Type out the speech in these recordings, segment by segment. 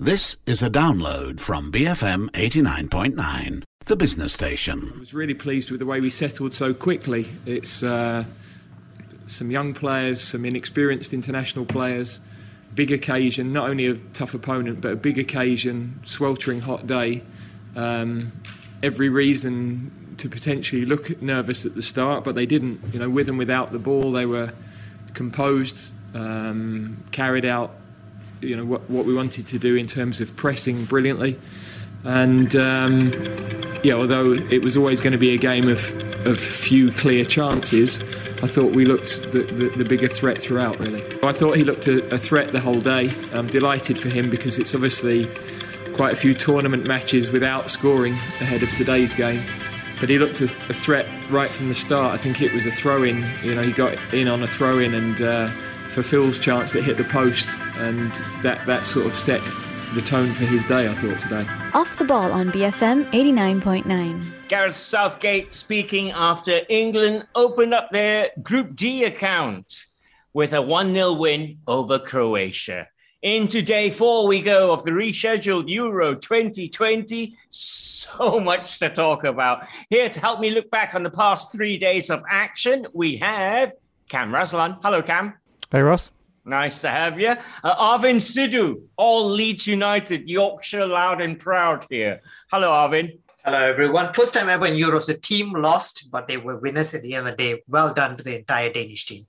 This is a download from BFM 89.9, the business station. I was really pleased with the way we settled so quickly. It's uh, some young players, some inexperienced international players, big occasion, not only a tough opponent, but a big occasion, sweltering hot day. Um, every reason to potentially look nervous at the start, but they didn't. You know, with and without the ball, they were composed, um, carried out you know what, what we wanted to do in terms of pressing brilliantly. And um, yeah, although it was always going to be a game of, of few clear chances, I thought we looked the, the, the bigger threat throughout, really. I thought he looked a, a, threat the whole day. I'm delighted for him because it's obviously quite a few tournament matches without scoring ahead of today's game. But he looked a, threat right from the start. I think it was a throw in. You know, he got in on a throw in and. Uh, for Phil's chance that hit the post, and that, that sort of set the tone for his day, I thought, today. Off the ball on BFM 89.9. Gareth Southgate speaking after England opened up their Group D account with a 1 0 win over Croatia. Into day four, we go of the rescheduled Euro 2020. So much to talk about. Here to help me look back on the past three days of action, we have Cam Raslan. Hello, Cam. Hey, Ross. Nice to have you. Uh, Arvin Sidhu, all Leeds United, Yorkshire loud and proud here. Hello, Arvin. Hello, everyone. First time ever in Euros, the team lost, but they were winners at the end of the day. Well done to the entire Danish team.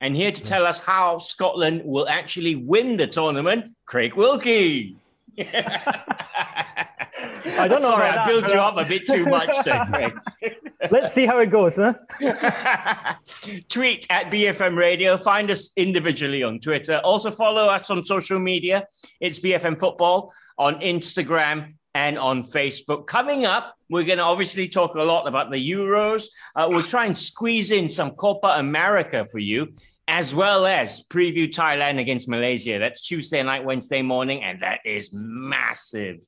And here to tell us how Scotland will actually win the tournament, Craig Wilkie. I don't know. Sorry, I built you up a bit too much, there, Craig. Let's see how it goes, huh? Tweet at BFM Radio. Find us individually on Twitter. Also follow us on social media. It's BFM Football on Instagram and on Facebook. Coming up, we're going to obviously talk a lot about the Euros. Uh, we'll try and squeeze in some Copa America for you, as well as preview Thailand against Malaysia. That's Tuesday night, Wednesday morning, and that is massive.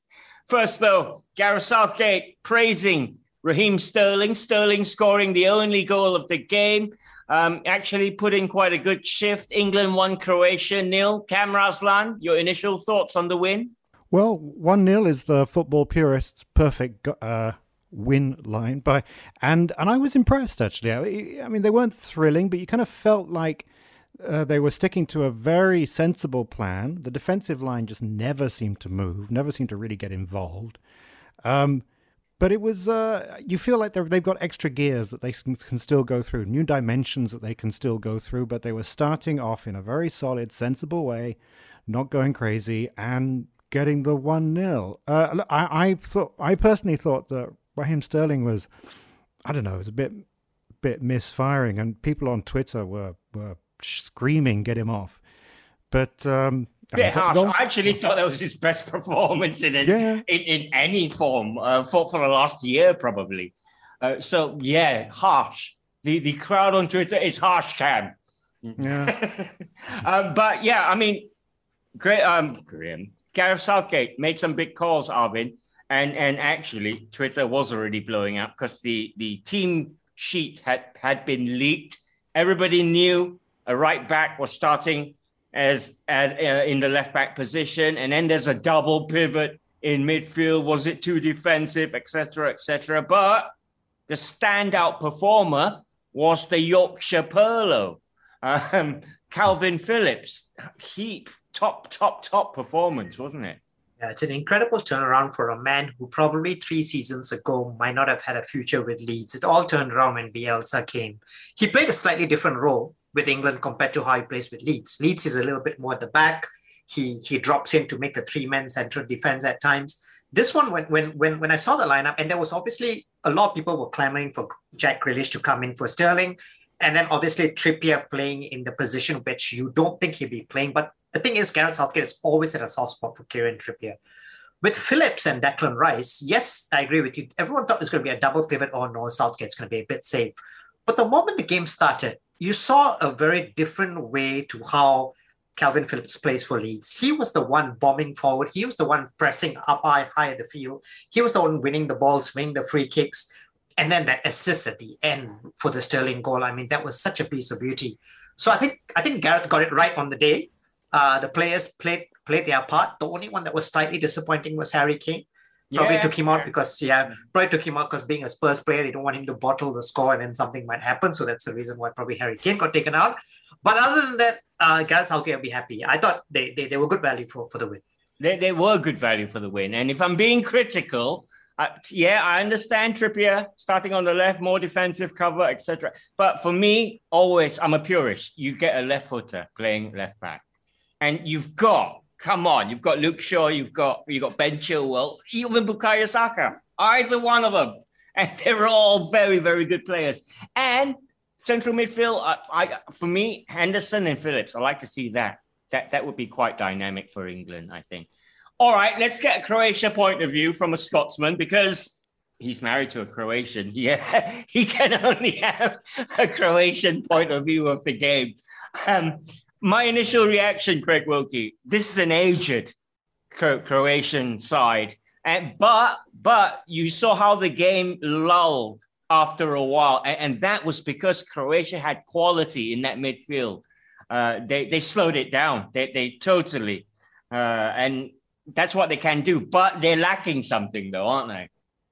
First, though, Gareth Southgate praising Raheem Sterling. Sterling scoring the only goal of the game. Um, actually put in quite a good shift. England won Croatia nil. Cam Raslan, your initial thoughts on the win? Well, 1 0 is the football purist's perfect uh, win line. By, and, and I was impressed, actually. I, I mean, they weren't thrilling, but you kind of felt like uh, they were sticking to a very sensible plan. The defensive line just never seemed to move, never seemed to really get involved. Um, but it was uh, you feel like they've got extra gears that they can still go through, new dimensions that they can still go through. But they were starting off in a very solid, sensible way, not going crazy, and getting the one nil uh, I, I thought I personally thought that Raheem Sterling was, I don't know, it was a bit bit misfiring, and people on Twitter were were screaming, "Get him off!" But um, bit harsh. I actually thought that was his best performance in it, yeah. in, in any form uh, for for the last year, probably. Uh, so yeah, harsh. The the crowd on Twitter is harsh, Cam. Yeah. um, but yeah, I mean, great. Um, Graham Gareth Southgate made some big calls, Arvin, and and actually Twitter was already blowing up because the the team sheet had had been leaked. Everybody knew a right back was starting as, as uh, in the left back position, and then there's a double pivot in midfield. Was it too defensive, etc., etc.? But the standout performer was the Yorkshire Pirlo, um, Kalvin Phillips. He top, top, top performance, wasn't it? Yeah, it's an incredible turnaround for a man who probably three seasons ago might not have had a future with Leeds. It all turned around when Bielsa came. He played a slightly different role with England compared to how he plays with Leeds. Leeds is a little bit more at the back. He he drops in to make a three-man central defense at times. This one, when when when when I saw the lineup, and there was obviously a lot of people were clamoring for Jack Grealish to come in for Sterling, and then obviously Trippier playing in the position which you don't think he'd be playing. But the thing is, Gareth Southgate has always had a soft spot for Kieran Trippier. With Phillips and Declan Rice, yes, I agree with you. Everyone thought it was going to be a double pivot. or no, Southgate's going to be a bit safe. But the moment the game started, you saw a very different way to how Kalvin Phillips plays for Leeds. He was the one bombing forward. He was the one pressing up high, high at the field. He was the one winning the balls, winning the free kicks. And then that assist at the end for the Sterling goal. I mean, that was such a piece of beauty. So I think I think Gareth got it right on the day. Uh, the players played played their part. The only one that was slightly disappointing was Harry Kane. Probably Yeah, took him out yeah. because yeah, probably took him out because being a Spurs player, they don't want him to bottle the score and then something might happen. So that's the reason why probably Harry Kane got taken out. But other than that, uh, Gareth Southgate will be happy. I thought they, they, they were good value for, for the win. They, they were good value for the win. And if I'm being critical, uh, yeah, I understand Trippier starting on the left, more defensive cover, etc. But for me, always, I'm a purist. You get a left footer playing left back, and you've got come on, you've got Luke Shaw, you've got you have got Ben Chilwell, even Bukayo Saka, either one of them, and they're all very very good players. And central midfield, I, I for me, Henderson and Phillips. I like to see that. That that would be quite dynamic for England, I think. All right, let's get a Croatia point of view from a Scotsman because he's married to a Croatian. Yeah, he can only have a Croatian point of view of the game. Um, my initial reaction, Craig Wilkie, this is an aged Cro- Croatian side, and but but you saw how the game lulled after a while, and, and that was because Croatia had quality in that midfield. Uh, they they slowed it down. They they totally, uh, and that's what they can do. But they're lacking something, though, aren't they?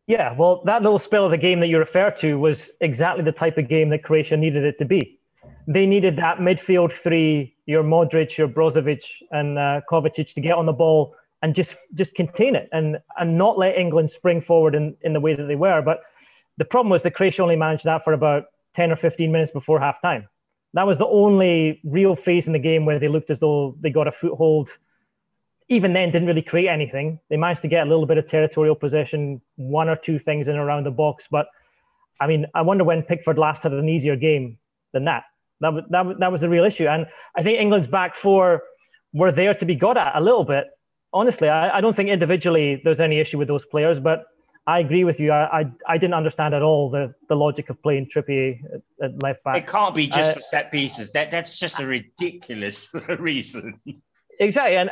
Yeah, well, that little spell of the game that you refer to was exactly the type of game that Croatia needed it to be. They needed that midfield three, your Modric, your Brozovic, and uh, Kovacic to get on the ball and just just contain it and and not let England spring forward in, in the way that they were. But the problem was that Croatia only managed that for about 10 or 15 minutes before halftime. That was the only real phase in the game where they looked as though they got a foothold even then didn't really create anything. They managed to get a little bit of territorial possession, one or two things in around the box. But I mean, I wonder when Pickford last had an easier game than that. That was, that, that was the real issue. And I think England's back four were there to be got at a little bit. Honestly, I, I don't think individually there's any issue with those players, but I agree with you. I, I, I didn't understand at all the, the logic of playing Trippier at, left back. It can't be just Uh, for set pieces. That that's just a ridiculous reason. Exactly, and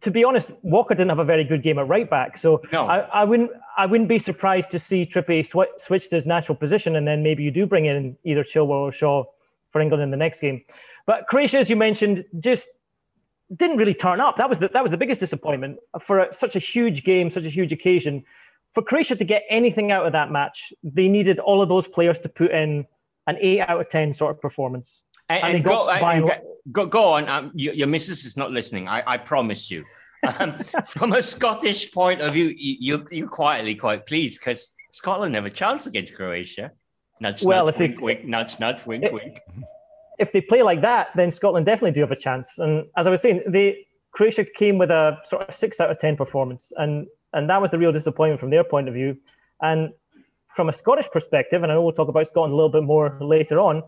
to be honest, Walker didn't have a very good game at right back, so No. I, I wouldn't I wouldn't be surprised to see Trippier sw- switch to his natural position, and then maybe you do bring in either Chilwell or Shaw for England in the next game. But Croatia, as you mentioned, just didn't really turn up. That was the, that was the biggest disappointment for a, such a huge game, such a huge occasion. For Croatia to get anything out of that match, they needed all of those players to put in an eight out of ten sort of performance. And, And and go, and go, go on. Um, your, your missus is not listening. I, I promise you. Um, from a Scottish point of view, you, you, you're quietly quite pleased because Scotland have a chance against Croatia. Nudge, Well, nudge, if they- wink, wink, nudge, nudge, wink, If- wink. if they play like that, then Scotland definitely do have a chance. And as I was saying, they Croatia came with a sort of six out of ten performance, and and that was the real disappointment from their point of view. And from a Scottish perspective, and I know we'll talk about Scotland a little bit more later on,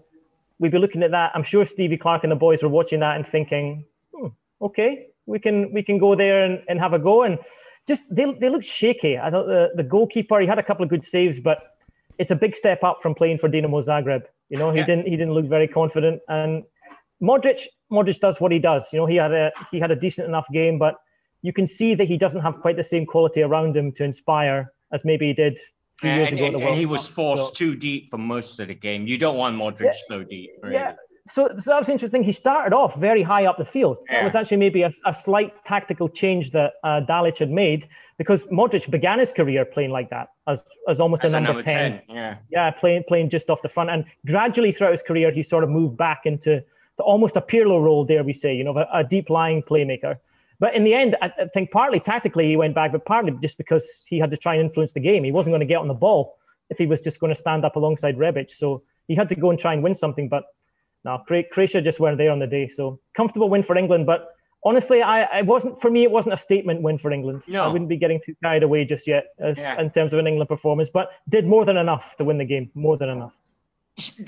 we'd be looking at that. I'm sure Stevie Clarke and the boys were watching that and thinking, hmm, okay, we can we can go there and, and have a go. And just they they looked shaky. I thought the, the goalkeeper he had a couple of good saves, but it's a big step up from playing for Dinamo Zagreb. You know, he Yeah. didn't he didn't look very confident. And Modric Modric does what he does. You know, he had a he had a decent enough game, but you can see that he doesn't have quite the same quality around him to inspire as maybe he did a few years And, and, the and he was forced So- too deep for most of the game. You don't want Modric Yeah. so deep. Really. Yeah. So, so that was interesting. He started off very high up the field. That Yeah. was actually maybe a, a slight tactical change that uh, Dalic had made because Modric began his career playing like that as, as almost As a a number, number 10. 10. Yeah. Yeah, playing playing just off the front. And gradually throughout his career, he sort of moved back into to almost a Pirlo role, dare we say, you know, a, a deep lying playmaker. But in the end, I, I think partly tactically he went back, but partly just because he had to try and influence the game. He wasn't going to get on the ball if he was just going to stand up alongside Rebic. So he had to go and try and win something. But no, Croatia just weren't there on the day. So comfortable win for England. But honestly, I, I wasn't for me. It wasn't a statement win for England. No. I wouldn't be getting too carried away just yet as, Yeah. in terms of an England performance. But did more than enough to win the game. More than enough.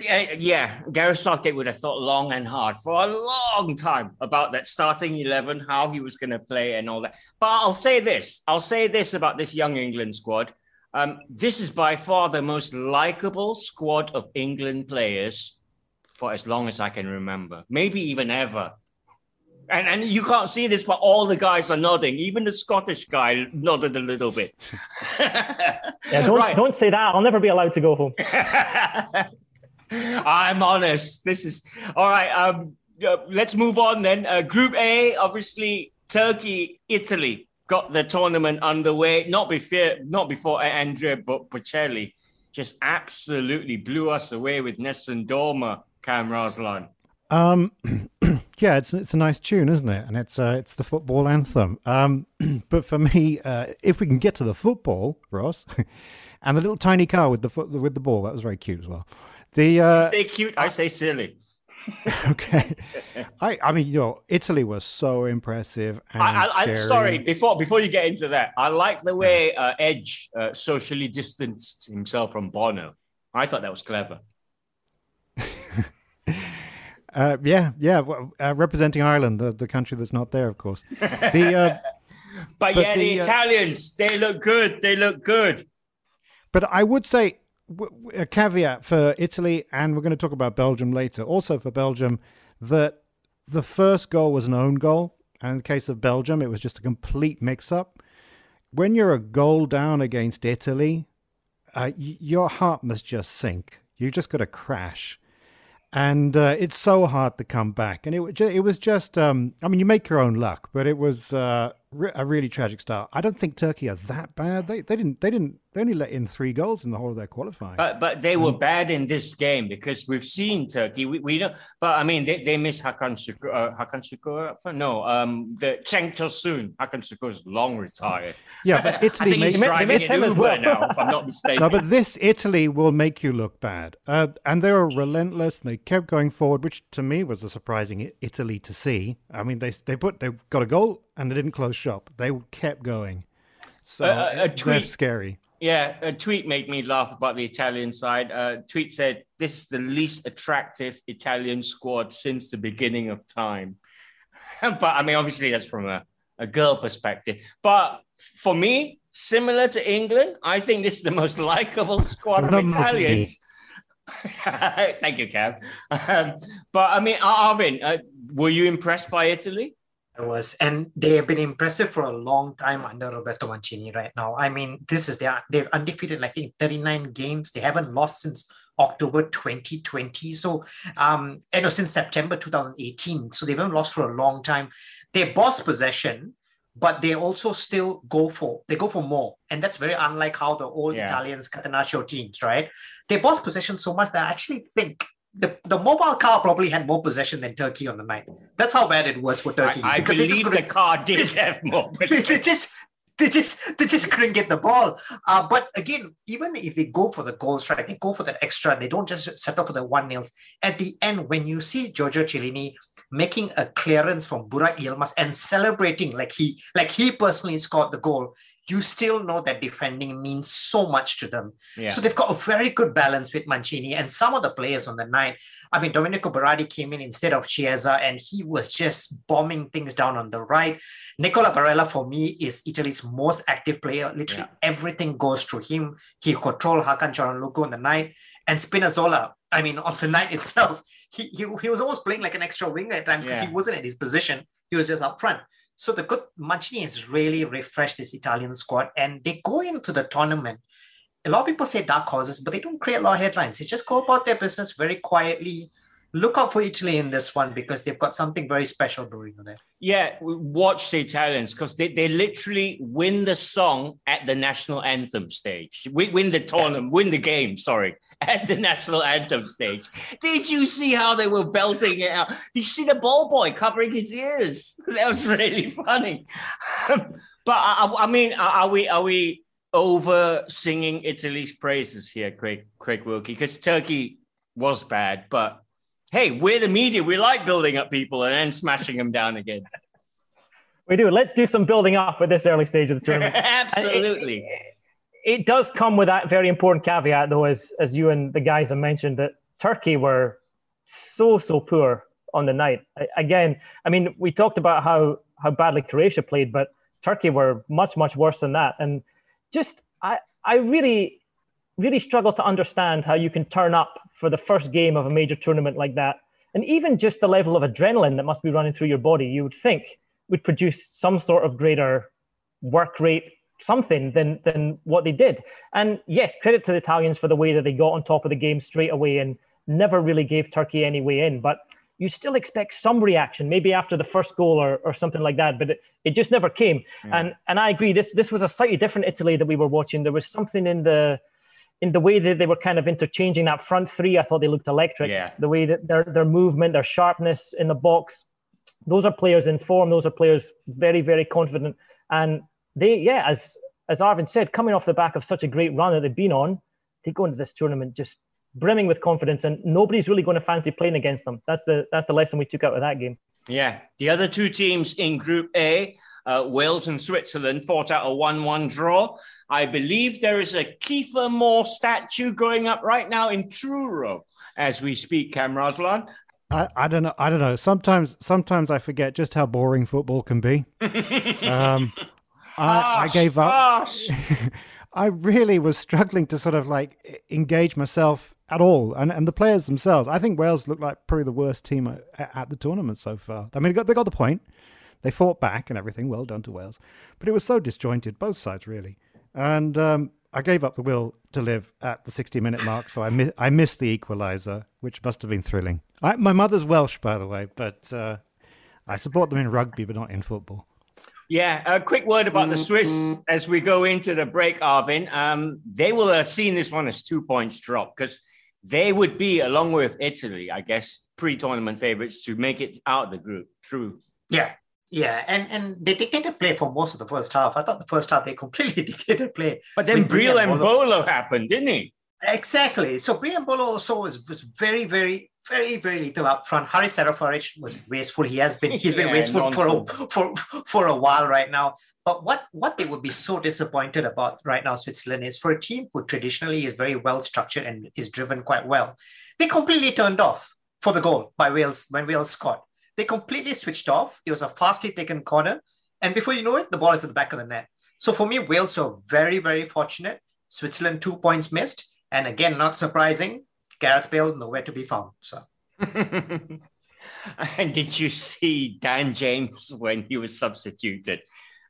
Yeah, yeah, Gareth Southgate would have thought long and hard for a long time about that starting 11, how he was going to play and all that. But I'll say this I'll say this about this young England squad. Um, this is by far the most likable squad of England players for as long as I can remember, maybe even ever. And, and you can't see this, but all the guys are nodding. Even the Scottish guy nodded a little bit. Yeah, don't, Right. don't say that. I'll never be allowed to go home. I'm honest. This is all right. Um, uh, let's move on then. Uh, group A, obviously, Turkey, Italy got the tournament underway. Not before, not before Andrea but Bocelli just absolutely blew us away with Nessun Dorma, Cam Raslan. Um, yeah, it's it's a nice tune, isn't it? And it's uh, it's the football anthem. Um, but for me, uh, if we can get to the football, Ross, and the little tiny car with the foot with the ball, that was very cute as well. The uh, say cute, I say silly. okay, I I mean, you know, Italy was so impressive. And I, am sorry. Before before you get into that, I like the way uh, Edge uh, socially distanced himself from Bono. I thought that was clever. Uh, yeah, yeah. Uh, representing Ireland, the, the country that's not there, of course. The, uh, but, but, yeah, the, the uh, Italians, they look good. They look good. But I would say a caveat for Italy, and we're going to talk about Belgium later. Also for Belgium, that the first goal was an own goal, and in the case of Belgium, it was just a complete mix-up. When you're a goal down against Italy, uh, y- your heart must just sink. You just got to crash and uh, it's so hard to come back. And it it was just, um, I mean, you make your own luck, but it was uh, a really tragic start. I don't think Turkey are that bad. They they didn't they didn't they only let in three goals in the whole of their qualifying. But but they were bad in this game because we've seen Turkey. We, we don't. But I mean, they, they miss Hakan Şükür. Uh, Hakan Şükür. No, um, the Cenk Tosun. Hakan Şükür is long retired. Yeah, but Italy. He's driving an Uber well. now, if I'm not mistaken. No, but this Italy will make you look bad. Uh, and they were relentless. And they kept going forward, which to me was a surprising Italy to see. I mean, they they put they got a goal and they didn't close shop. They kept going. So uh, a tweet, scary. Yeah, a tweet made me laugh about the Italian side. Uh, tweet said, "This is the least attractive Italian squad since the beginning of time." but I mean, obviously, that's from a, a girl perspective. But for me, similar to England, I think this is the most likable squad of Italians. Thank you, Kev. Um, but I mean, Arvin, uh, were you impressed by Italy? I was, and they have been impressive for a long time under Roberto Mancini right now. I mean, this is their they've undefeated like in 39 games. They haven't lost since October 2020. So um, you know, since September 2018. So they haven't lost for a long time. They boss possession, but they also still go for they go for more. And that's very unlike how the old yeah. Italians Catenaccio teams, right? They boss possession so much that I actually think the, the mobile car probably had more possession than Turkey on the night. That's how bad it was for Turkey. I, I believe the car did have more possession. they, just, they just they just couldn't get the ball. Uh, but again, even if they go for the goal strike, they go for that extra. They don't just settle for the one nils. At the end, when you see Giorgio Chiellini making a clearance from Burak Yilmaz and celebrating like he like he personally scored the goal, you still know that defending means so much to them. Yeah. So they've got a very good balance with Mancini and some of the players on the night. I mean, Domenico Berardi came in instead of Chiesa and he was just bombing things down on the right. Nicola Barella, for me, is Italy's most active player. Literally yeah. everything goes through him. He controlled Hakan Calhanoglu on the night. And Spinazzola, I mean, on the night itself, he, he, he was almost playing like an extra winger at times because yeah. he wasn't at his position. He was just up front. So the good Mancini has really refreshed this Italian squad, and they go into the tournament. A lot of people say dark horses, but they don't create a lot of headlines. They just go about their business very quietly, look out for Italy in this one because they've got something very special brewing there. Yeah, watch the Italians because they, they literally win the song at the national anthem stage. Win, win the tournament, yeah. win the game, sorry, at the national anthem stage. Did you see how they were belting it out? Did you see the ball boy covering his ears? That was really funny. but I, I mean, are we are we over singing Italy's praises here, Craig Craig Wilkie? Because Turkey was bad, but hey, we're the media. We like building up people and then smashing them down again. We do. Let's do some building up at this early stage of the tournament. Uh, Absolutely. It, does come with that very important caveat, though, as as you and the guys have mentioned, that Turkey were so so poor on the night. Again, I mean, we talked about how how badly Croatia played, but Turkey were much much worse than that. And just I I really really struggle to understand how you can turn up for the first game of a major tournament like that. And even just the level of adrenaline that must be running through your body, you would think would produce some sort of greater work rate, something than than what they did. And yes, credit to the Italians for the way that they got on top of the game straight away and never really gave Turkey any way in. But you still expect some reaction, maybe after the first goal or, or something like that, but it, it just never came. Yeah. And and I agree, this this was a slightly different Italy that we were watching. There was something in the in the way that they were kind of interchanging that front three. I thought they looked electric. Yeah. The way that their their movement, their sharpness in the box, those are players in form. Those are players very very confident, and they yeah as as Arvin said, coming off the back of such a great run that they've been on, they go into this tournament just brimming with confidence, and nobody's really going to fancy playing against them. That's the that's the lesson we took out of that game. Yeah, the other two teams in Group A, uh, Wales and Switzerland, fought out a one-one draw. I believe there is a Kieffer Moore statue going up right now in Truro as we speak. Cam Raslan. I, I don't know. I don't know. Sometimes, sometimes I forget just how boring football can be. um, I, I, gave up. I really was struggling to sort of like engage myself at all, and and the players themselves. I think Wales looked like probably the worst team at, at the tournament so far. I mean, they got, they got the point. They fought back and everything. Well done to Wales, but it was so disjointed, both sides really. And um, I gave up the will to live at the 60 minute mark, so I mi- I missed the equaliser, which must have been thrilling. I, my mother's Welsh, by the way, but uh, I support them in rugby, but not in football. Yeah, a quick word about the Swiss as we go into the break, Arvin. Um, they will have seen this one as two points drop because they would be, along with Italy, I guess, pre-tournament favorites to make it out of the group through. Yeah, yeah, and and they dictated play for most of the first half. I thought the first half they completely dictated play. But then Breel Embolo happened, didn't he? Exactly. So Breel Embolo also was, was very, very very, very little up front. Haris Seferovic was wasteful. He has been he's been yeah, wasteful for a, for for a while right now. But what what they would be so disappointed about right now, Switzerland, is for a team who traditionally is very well structured and is driven quite well. They completely turned off for the goal by Wales when Wales scored. They completely switched off. It was a fastly taken corner, and before you know it, the ball is at the back of the net. So for me, Wales were very, very fortunate. Switzerland two points missed, and again, not surprising. Gareth Bale nowhere to be found. So. and did you see Dan James when he was substituted?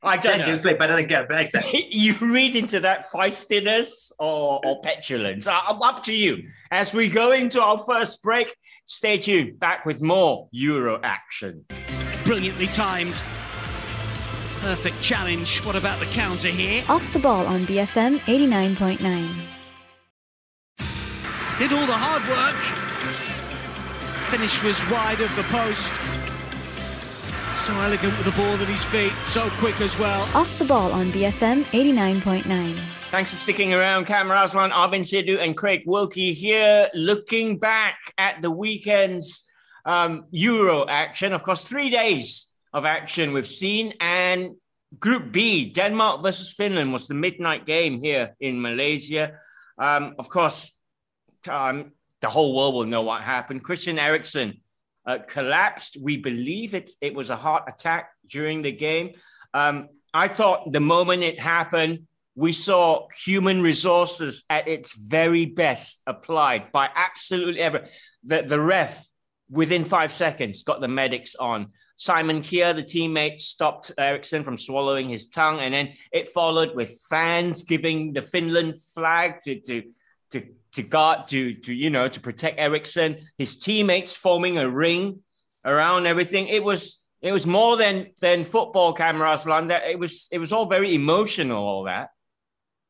I don't Dan know. James played better than Gareth Bale. Exactly. you read into that feistiness or, or petulance. I'm up to you. As we go into our first break, stay tuned. Back with more Euro action. Brilliantly timed. Perfect challenge. What about the counter here? Off the ball on BFM 89.9 did all the hard work. Finish was wide of the post. So elegant with the ball at his feet, so quick as well. Off the ball on BFM 89.9. Thanks for sticking around. Cam Raslan, Arvin Sidhu, and Craig Wilkie here, looking back at the weekend's um, Euro action. Of course, three days of action we've seen, and Group B, Denmark versus Finland, was the midnight game here in Malaysia. Um, of course, um, the whole world will know what happened. Christian Eriksen uh, collapsed. We believe it, it was a heart attack during the game. Um, I thought the moment it happened, we saw human resources at its very best applied by absolutely every. The, the ref, within five seconds, got the medics on. Simon Kjær, the teammate, stopped Eriksen from swallowing his tongue. And then it followed with fans giving the Finland flag to, to, to to guard to to you know to protect Eriksen, his teammates forming a ring around everything. It was it was more than than football cameras, London. It was it was all very emotional. All that.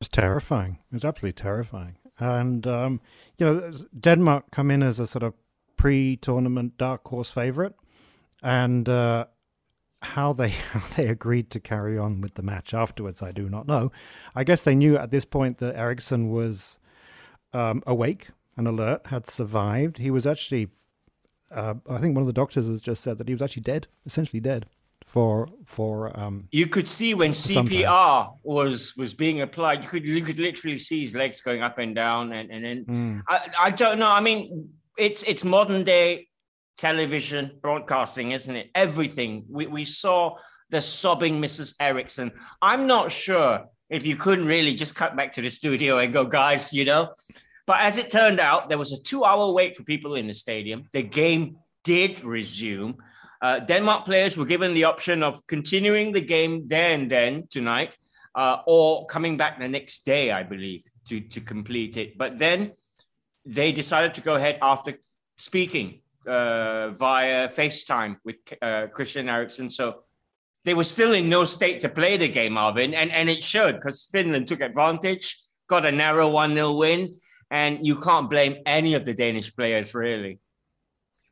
It was terrifying. It was absolutely terrifying. And um, you know, Denmark come in as a sort of pre-tournament dark horse favorite, and uh, how they how they agreed to carry on with the match afterwards, I do not know. I guess they knew at this point that Eriksen was um, awake and alert, had survived. He was actually, uh, I think one of the doctors has just said that he was actually dead, essentially dead. For for um, you could see when CPR was was being applied, you could you could literally see his legs going up and down, and and then mm. I, I don't know. I mean, it's it's modern day television broadcasting, isn't it? Everything we we saw the sobbing Mrs. Eriksen. I'm not sure if you couldn't really just cut back to the studio and go, guys, you know, but as it turned out, there was a two hour wait for people in the stadium. The game did resume. Uh, Denmark players were given the option of continuing the game there and then tonight, uh, or coming back the next day, I believe, to, to complete it. But then they decided to go ahead after speaking uh, via FaceTime with uh, Christian Eriksen. So they were still in no state to play the game, Arvin, and, and it showed because Finland took advantage, got a narrow 1 0 win, and you can't blame any of the Danish players, really.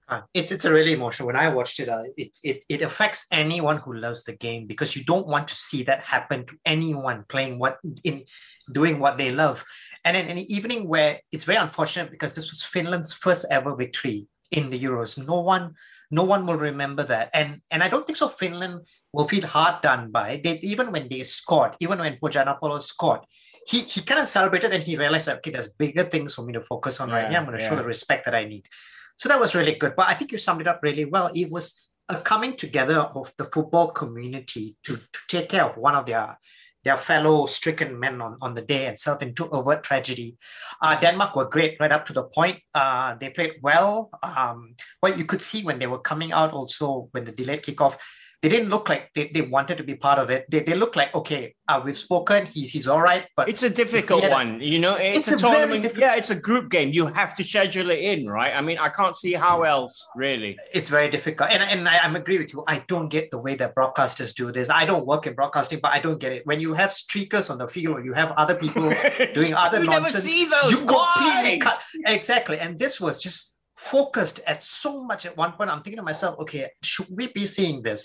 Uh, it's it's a really emotional. When I watched it, uh, it, it it affects anyone who loves the game because you don't want to see that happen to anyone playing what in doing what they love. And in an evening where it's very unfortunate because this was Finland's first ever victory in the Euros. No one no one will remember that. And and I don't think so. Finland will feel hard done by. They even when they scored, even when Pohjanpalo scored, he he kind of celebrated and he realized that okay, there's bigger things for me to focus on yeah, right now. I'm going to yeah. show the respect that I need. So that was really good. But I think you summed it up really well. It was a coming together of the football community to, to take care of one of their their fellow stricken men on, on the day itself into overt tragedy. Uh, Denmark were great right up to the point. Uh, they played well. Um, what you could see when they were coming out also when the delayed kickoff, they didn't look like they, they wanted to be part of it. They, they look like, okay, uh, we've spoken, he's, he's all right. But it's a difficult one, you know, it's, it's a, a tournament. Yeah, it's a group game. You have to schedule it in, right? I mean, I can't see how else, really. It's very difficult. And, and I, I agree with you. I don't get the way that broadcasters do this. I don't work in broadcasting, but I don't get it. When you have streakers on the field or you have other people doing other you nonsense, never see those. you completely cut. Exactly. And this was just focused at so much at one point. I'm thinking to myself, okay, should we be seeing this?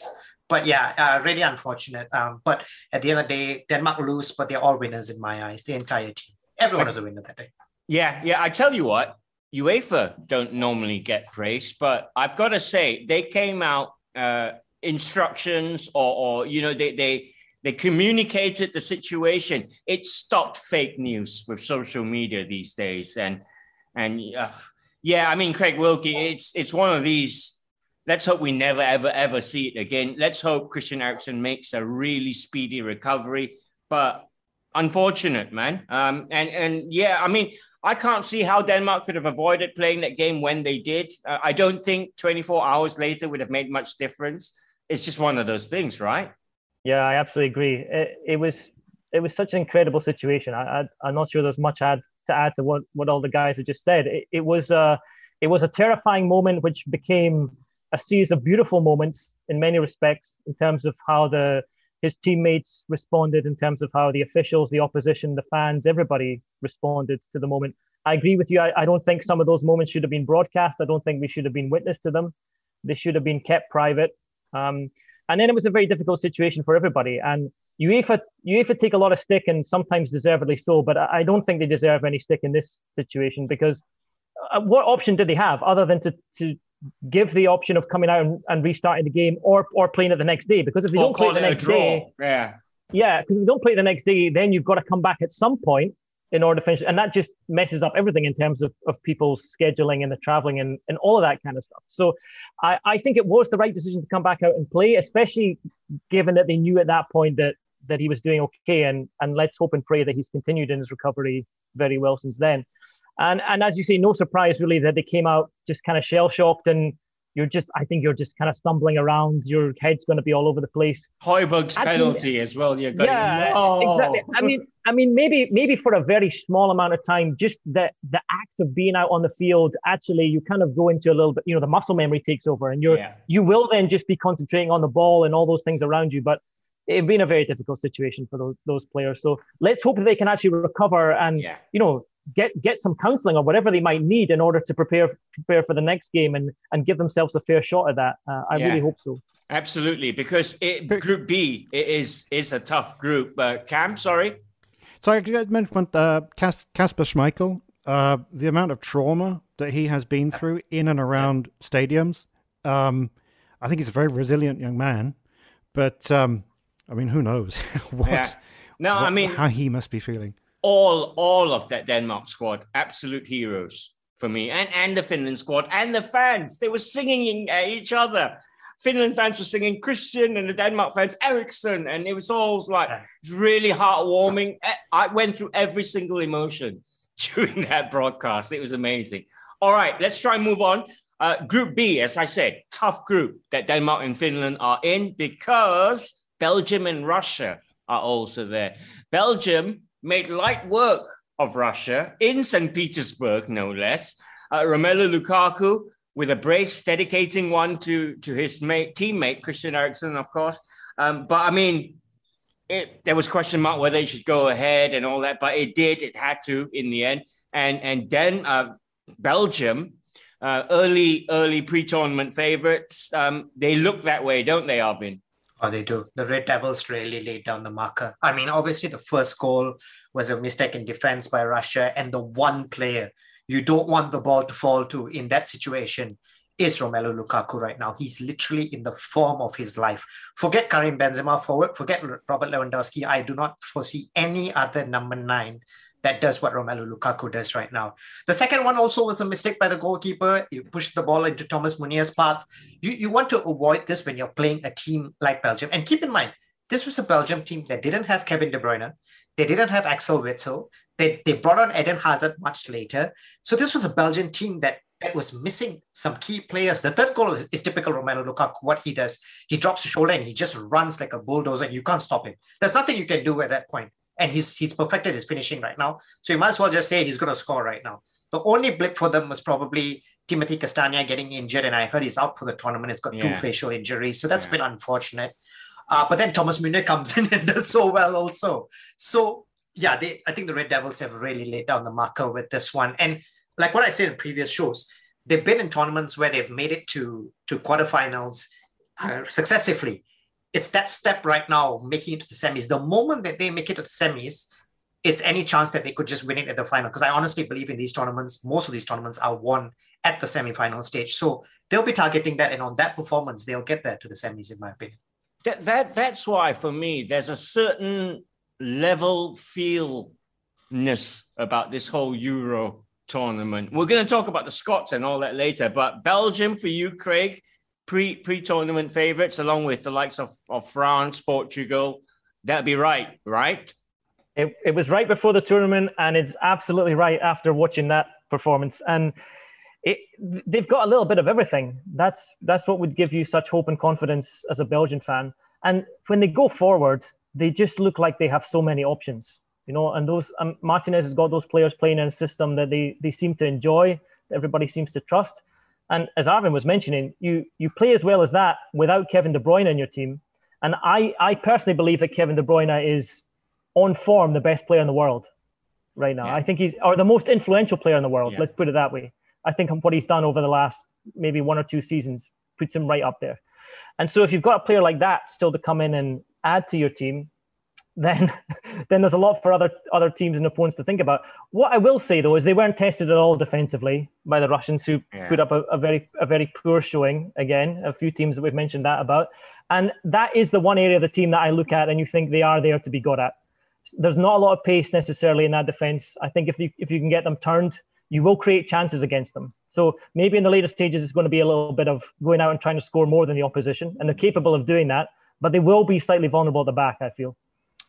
but yeah, uh, really unfortunate. Um, but at the end of the day, Denmark lose, but they're all winners in my eyes. The entire team, everyone was a winner that day. Yeah, yeah. I tell you what, UEFA don't normally get praised, but I've got to say they came out uh, instructions or, or you know they they they communicated the situation. It stopped fake news with social media these days, and and uh, yeah, I mean Craig Wilkie, it's it's one of these let's hope we never, ever, ever see it again. Let's hope Christian Eriksen makes a really speedy recovery. But unfortunate, man. Um, and and yeah, I mean, I can't see how Denmark could have avoided playing that game when they did. Uh, I don't think 24 hours later would have made much difference. It's just one of those things, right? Yeah, I absolutely agree. It, it was it was such an incredible situation. I, I am not sure there's much add to add to what what all the guys have just said. It, it was a it was a terrifying moment which became a series of beautiful moments in many respects in terms of how the his teammates responded, in terms of how the officials, the opposition, the fans, everybody responded to the moment. I agree with you. I, I don't think some of those moments should have been broadcast. I don't think we should have been witness to them. They should have been kept private. Um, and then it was a very difficult situation for everybody. And UEFA, UEFA take a lot of stick, and sometimes deservedly so. But I don't think they deserve any stick in this situation because uh, what option did they have other than to to give the option of coming out and, and restarting the game or or playing it the next day. Because if they or don't play it the next day, yeah, yeah, because if they don't play it the next day, then you've got to come back at some point in order to finish, and that just messes up everything in terms of, of people's scheduling and the traveling and, and all of that kind of stuff. So I, I think it was the right decision to come back out and play, especially given that they knew at that point that that he was doing okay, and and let's hope and pray that he's continued in his recovery very well since then. And and as you say, no surprise really that they came out just kind of shell shocked and you're just I think you're just kind of stumbling around. Your head's going to be all over the place. Højbjerg's penalty as well. You're going, yeah, no. exactly. I mean, I mean, maybe maybe for a very small amount of time, just the the act of being out on the field, actually, you kind of go into a little bit. You know, the muscle memory takes over, and you're yeah. you will then just be concentrating on the ball and all those things around you. But it's been a very difficult situation for those those players. So let's hope that they can actually recover and yeah. you know get get some counselling or whatever they might need in order to prepare prepare for the next game and and give themselves a fair shot at that. Uh, I yeah. really hope so. Absolutely, because it, Group B is is a tough group. Uh, Cam, sorry. So I mentioned uh, Kasper Schmeichel, uh, the amount of trauma that he has been through in and around stadiums. Um, I think he's a very resilient young man, but um, I mean, who knows what? Yeah. No, what, I mean how he must be feeling all all of that Denmark squad, absolute heroes for me, and and the Finland squad and the fans. They were singing at each other. Finland fans were singing Christian, and the Denmark fans Eriksen, and it was all like really heartwarming. I went through every single emotion during that broadcast. It was amazing. All right, let's try and move on. Uh, group B, as I said, tough group that Denmark and Finland are in because Belgium and Russia are also there. Belgium made light work of Russia in St. Petersburg, no less. Uh, Romelu Lukaku with a brace, dedicating one to to his mate teammate Christian Eriksen, of course. Um, but I mean, it, there was question mark whether it should go ahead and all that, but it did. It had to in the end. And and then uh, Belgium, uh, early early pre-tournament favorites. Um, they look that way, don't they, Arvin? Oh, they do. The Red Devils really laid down the marker. I mean, obviously, the first goal was a mistake in defense by Russia, and the one player you don't want the ball to fall to in that situation is Romelu Lukaku right now. He's literally in the form of his life. Forget Karim Benzema forward, forget Robert Lewandowski. I do not foresee any other number nine that does what Romelu Lukaku does right now. The second one also was a mistake by the goalkeeper. You pushed the ball into Thomas Meunier's path. You, you want to avoid this when you're playing a team like Belgium. And keep in mind, this was a Belgium team that didn't have Kevin De Bruyne. They didn't have Axel Witsel. They, they brought on Eden Hazard much later. So this was a Belgian team that that was missing some key players. The third goal is, is typical Romelu Lukaku. What he does, he drops his shoulder and he just runs like a bulldozer, and you can't stop him. There's nothing you can do at that point. And he's he's perfected his finishing right now. So you might as well just say he's going to score right now. The only blip for them was probably Timothy Castagne getting injured, and I heard he's out for the tournament. He's got yeah. two facial injuries, so that's yeah. been unfortunate. Uh, but then Thomas Meunier comes in and does so well also. So yeah, they I think the Red Devils have really laid down the marker with this one. And like what I said in previous shows, they've been in tournaments where they've made it to to quarterfinals uh, successively. It's that step right now, making it to the semis. The moment that they make it to the semis, it's any chance that they could just win it at the final. Because I honestly believe in these tournaments, most of these tournaments are won at the semi-final stage. So they'll be targeting that, and on that performance, they'll get there to the semis, in my opinion. That, that that's why for me, there's a certain level feelness about this whole Euro tournament. We're going to talk about the Scots and all that later, but Belgium for you, Craig, pre pre tournament favorites, along with the likes of, of France, Portugal. That'd be right, right? It, it was right before the tournament, and it's absolutely right after watching that performance. And it, they've got a little bit of everything. That's that's what would give you such hope and confidence as a Belgian fan. And when they go forward, they just look like they have so many options you know, and those um, Martinez has got those players playing in a system that they they seem to enjoy, everybody seems to trust. And as Arvin was mentioning, you you play as well as that without Kevin De Bruyne in your team. And I I personally believe that Kevin De Bruyne is on form the best player in the world right now. Yeah. I think he's or the most influential player in the world. Yeah. Let's put it that way. I think what he's done over the last maybe one or two seasons puts him right up there. And so if you've got a player like that still to come in and add to your team, then then there's a lot for other other teams and opponents to think about. What I will say though is they weren't tested at all defensively by the Russians, who yeah. put up a, a, very a very poor showing. Again, a few teams that we've mentioned that about, and that is the one area of the team that I look at and you think they are there to be good at. There's not a lot of pace necessarily in that defense. I think if you if you can get them turned, you will create chances against them. So maybe in the later stages, it's going to be a little bit of going out and trying to score more than the opposition, and they're capable of doing that. But they will be slightly vulnerable at the back. I feel.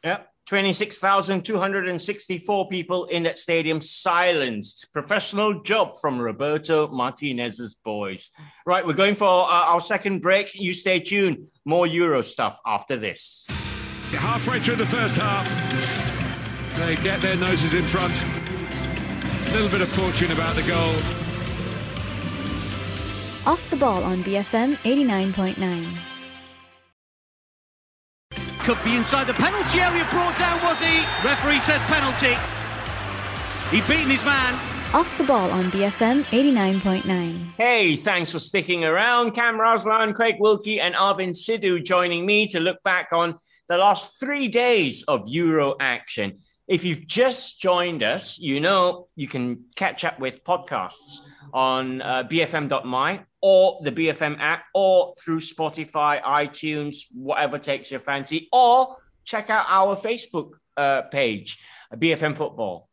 Yeah. 26,264 people in that stadium silenced. Professional job from Roberto Martinez's boys. Right, we're going for our second break. You stay tuned. More Euro stuff after this. Halfway through the first half, they get their noses in front. A little bit of fortune about the goal. Off the ball on BFM 89.9 could be inside the penalty area. Brought down, was he? Referee says penalty. He beaten his man. Off the ball on BFM 89.9. Hey, thanks for sticking around. Cam Raslan, Craig Wilkie, and Arvin Sidhu joining me to look back on the last three days of Euro action. If you've just joined us, you know you can catch up with podcasts on uh, bfm.my or the BFM app or through Spotify, iTunes, whatever takes your fancy, or check out our Facebook uh, page, BFM Football.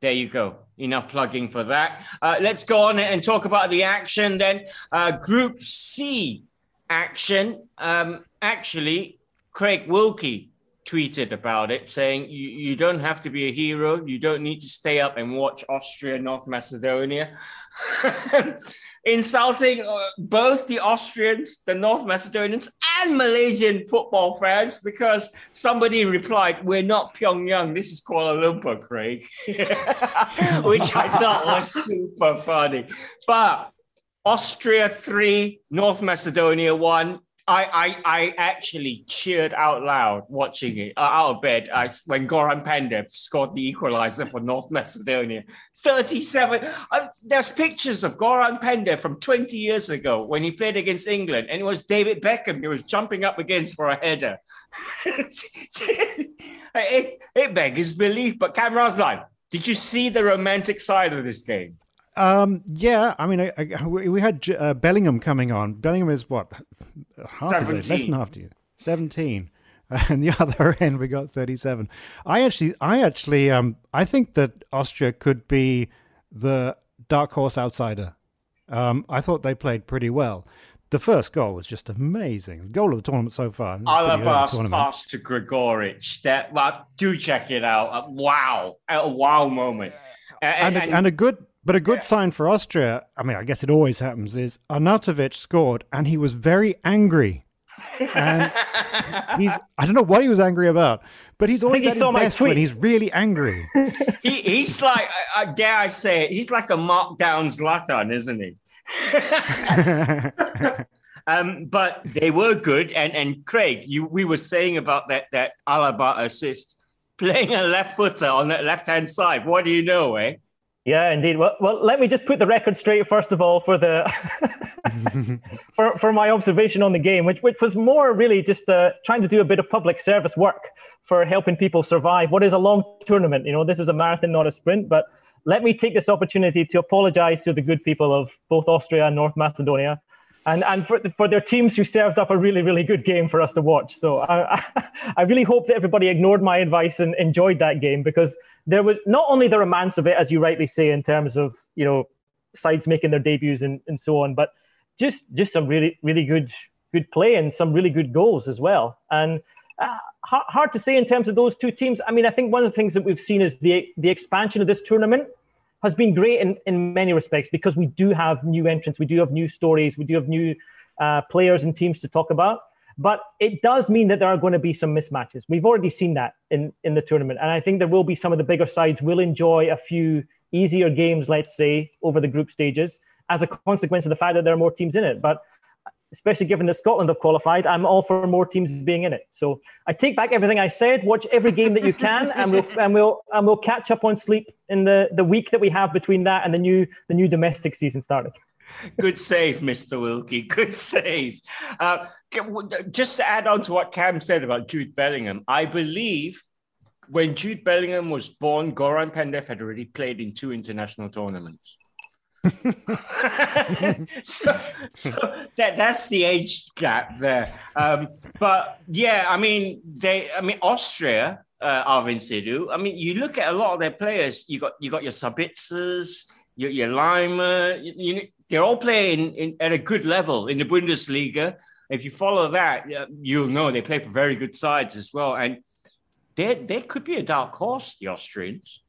There you go. Enough plugging for that. Uh, let's go on and talk about the action then. Uh, Group C action. Um, actually, Craig Wilkie tweeted about it, saying you, you don't have to be a hero. You don't need to stay up and watch Austria, North Macedonia. insulting uh, both the Austrians, the North Macedonians, and Malaysian football fans because somebody replied, We're not Pyongyang, this is Kuala Lumpur, Craig, which I thought was super funny. But Austria three, North Macedonia one. I, I, I actually cheered out loud watching it uh, out of bed I, when Goran Pandev scored the equalizer for North Macedonia. 37. Uh, there's pictures of Goran Pandev from 20 years ago when he played against England, and it was David Beckham he was jumping up against for a header. it, it beggars belief. But Cam Raslan, did you see the romantic side of this game? Um, yeah, I mean, I, I, we had uh, Bellingham coming on. Bellingham is what half 17. less than half to you, seventeen, and the other end we got thirty-seven. I actually, I actually, um, I think that Austria could be the dark horse outsider. Um, I thought they played pretty well. The first goal was just amazing. Goal of the tournament so far. Alabas pass to Gregoritsch. That well, do check it out. Uh, wow, a wow moment. And, and, and, and, a good but a good yeah. sign for Austria, I mean, I guess it always happens, is Arnautovic scored and he was very angry. And he's, I don't know what he was angry about, but he's always at his best when he's really angry. he, he's like, uh, dare I say it, he's like a markdown Zlatan, isn't he? um, but they were good. And, and Craig, you, we were saying about that, that Alaba assist, playing a left footer on that left hand side. What do you know, eh? Yeah, indeed. Well, well, let me just put the record straight first of all for the for for my observation on the game, which which was more really just uh, trying to do a bit of public service work for helping people survive what is a long tournament. You know, this is a marathon, not a sprint. But let me take this opportunity to apologise to the good people of both Austria and North Macedonia and and for, for their teams who served up a really really good game for us to watch. So I I really hope that everybody ignored my advice and enjoyed that game because there was not only the romance of it, as you rightly say, in terms of you know sides making their debuts and, and so on, but just just some really really good good play and some really good goals as well. And uh, hard to say in terms of those two teams. I mean, I think one of the things that we've seen is the the expansion of this tournament has been great in, in many respects because we do have new entrants, we do have new stories, we do have new uh, players and teams to talk about. But it does mean that there are going to be some mismatches. We've already seen that in, in the tournament. And I think there will be some of the bigger sides will enjoy a few easier games, let's say, over the group stages as a consequence of the fact that there are more teams in it. But especially given that Scotland have qualified, I'm all for more teams being in it. So I take back everything I said. Watch every game that you can, and we'll and we'll and we'll catch up on sleep in the, the week that we have between that and the new the new domestic season starting. Good save, Mr. Wilkie. Good save. Uh, just to add on to what Cam said about Jude Bellingham, I believe when Jude Bellingham was born, Goran Pandev had already played in two international tournaments. so, so that that's the age gap there. Um, but yeah, I mean, they, I mean, Austria, uh, Arvin Sidhu. I mean, you look at a lot of their players. You got you got your Sabitzers, your, your Laimer. You, you, they're all playing in, at a good level in the Bundesliga. If you follow that, you'll know they play for very good sides as well. And they they could be a dark horse, the Austrians.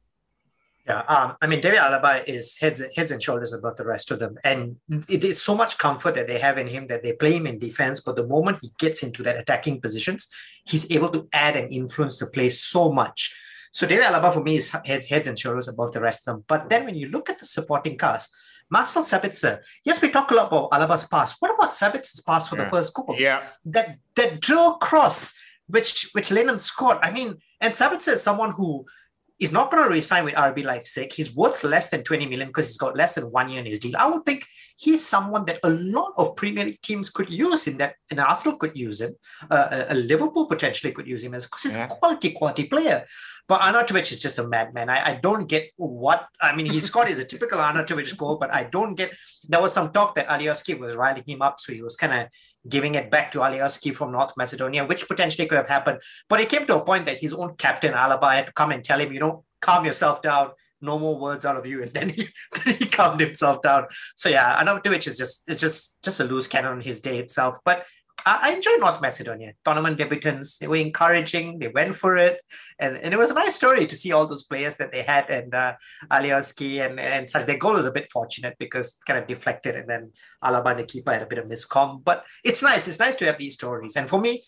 Yeah, um, I mean, David Alaba is heads heads and shoulders above the rest of them, and it is so much comfort that they have in him that they play him in defense. But the moment he gets into that attacking positions, he's able to add and influence the play so much. So David Alaba for me is heads heads and shoulders above the rest of them. But then when you look at the supporting cast, Marcel Sabitzer, yes, we talk a lot about Alaba's pass. What about Sabitzer's pass for yeah. the first goal? Yeah, that that drill cross which which Lainer scored. I mean, and Sabitzer is someone who He's not going to resign with RB Leipzig. He's worth less than 20 million because he's got less than one year in his deal. I would think he's someone that a lot of Premier League teams could use in that, and Arsenal could use him. Uh, a, Liverpool potentially could use him as because he's yeah. a quality, quality player. But Arnautovic is just a madman. I, I don't get what I mean. He scored is a typical Arnautovic goal, but I don't get. There was some talk that Alioski was riling him up, so he was kind of giving it back to Alioski from North Macedonia, which potentially could have happened. But it came to a point that his own captain Alaba had to come and tell him, you know, calm yourself down. No more words out of you, and then he then he calmed himself down. So yeah, Arnautovic is just it's just just a loose cannon on his day itself. But I, I enjoy North Macedonia. Tournament debutants, they were encouraging, they went for it. And, and it was a nice story to see all those players that they had and uh, Alioski and, and such. Their goal was a bit fortunate because kind of deflected and then Alaba, the keeper, had a bit of miscom. But it's nice. It's nice to have these stories. And for me,